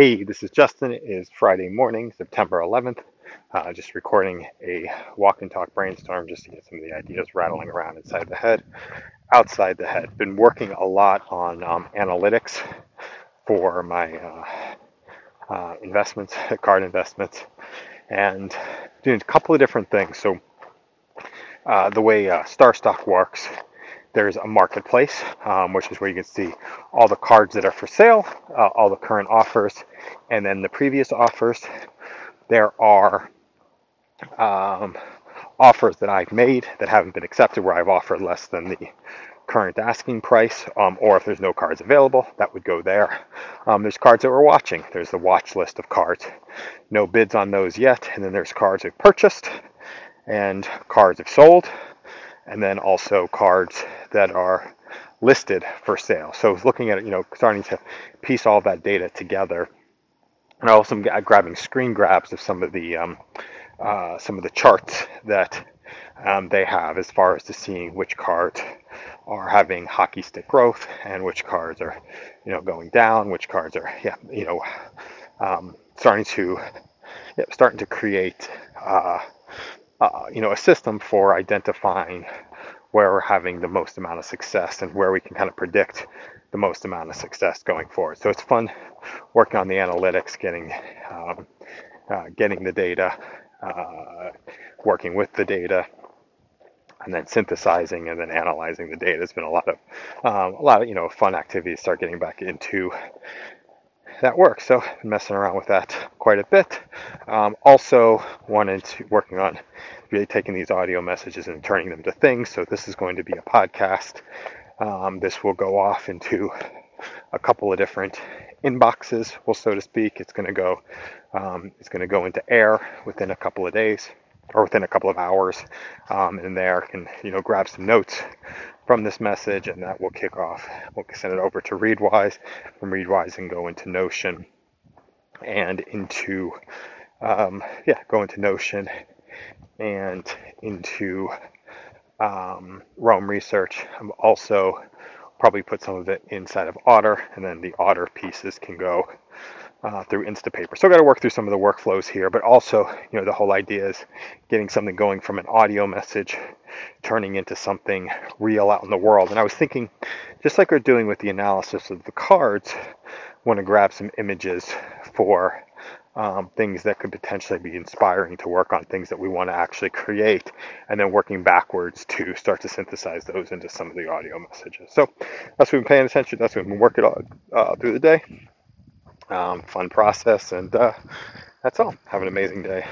Hey, this is Justin. It is Friday morning, September 11th. Uh, just recording a walk and talk brainstorm just to get some of the ideas rattling around inside the head, outside the head. Been working a lot on um, analytics for my uh, uh, investments, card investments, and doing a couple of different things. So, uh, the way uh, StarStock works there's a marketplace, um, which is where you can see all the cards that are for sale, uh, all the current offers, and then the previous offers. There are um, offers that I've made that haven't been accepted where I've offered less than the current asking price, um, or if there's no cards available, that would go there. Um, there's cards that we're watching. There's the watch list of cards. No bids on those yet. And then there's cards we've purchased and cards I've sold and then also cards that are listed for sale. So looking at it, you know, starting to piece all that data together, and also grabbing screen grabs of some of the um, uh, some of the charts that um, they have as far as to seeing which cards are having hockey stick growth and which cards are, you know, going down, which cards are, yeah, you know, um, starting to yeah, starting to create. Uh, uh, you know, a system for identifying where we're having the most amount of success and where we can kind of predict the most amount of success going forward. So it's fun working on the analytics, getting um, uh, getting the data, uh, working with the data, and then synthesizing and then analyzing the data. It's been a lot of um, a lot of you know fun activities. Start getting back into that work. So messing around with that quite a bit. Um, also wanted to working on really taking these audio messages and turning them to things. So this is going to be a podcast. Um, this will go off into a couple of different inboxes, well, so to speak. It's going to go, um, it's going to go into air within a couple of days or within a couple of hours. Um, and there can, you know, grab some notes from this message, and that will kick off. We'll send it over to Readwise, from Readwise and go into Notion, and into um, yeah, go into Notion and into um, Roam Research. I'm also probably put some of it inside of Otter, and then the Otter pieces can go uh, through Instapaper. So I've got to work through some of the workflows here, but also, you know, the whole idea is getting something going from an audio message, turning into something real out in the world. And I was thinking, just like we're doing with the analysis of the cards, want to grab some images for um, things that could potentially be inspiring to work on things that we want to actually create, and then working backwards to start to synthesize those into some of the audio messages. So that's what we've been paying attention. That's what we've been working on uh, through the day. Um, fun process, and uh, that's all. Have an amazing day.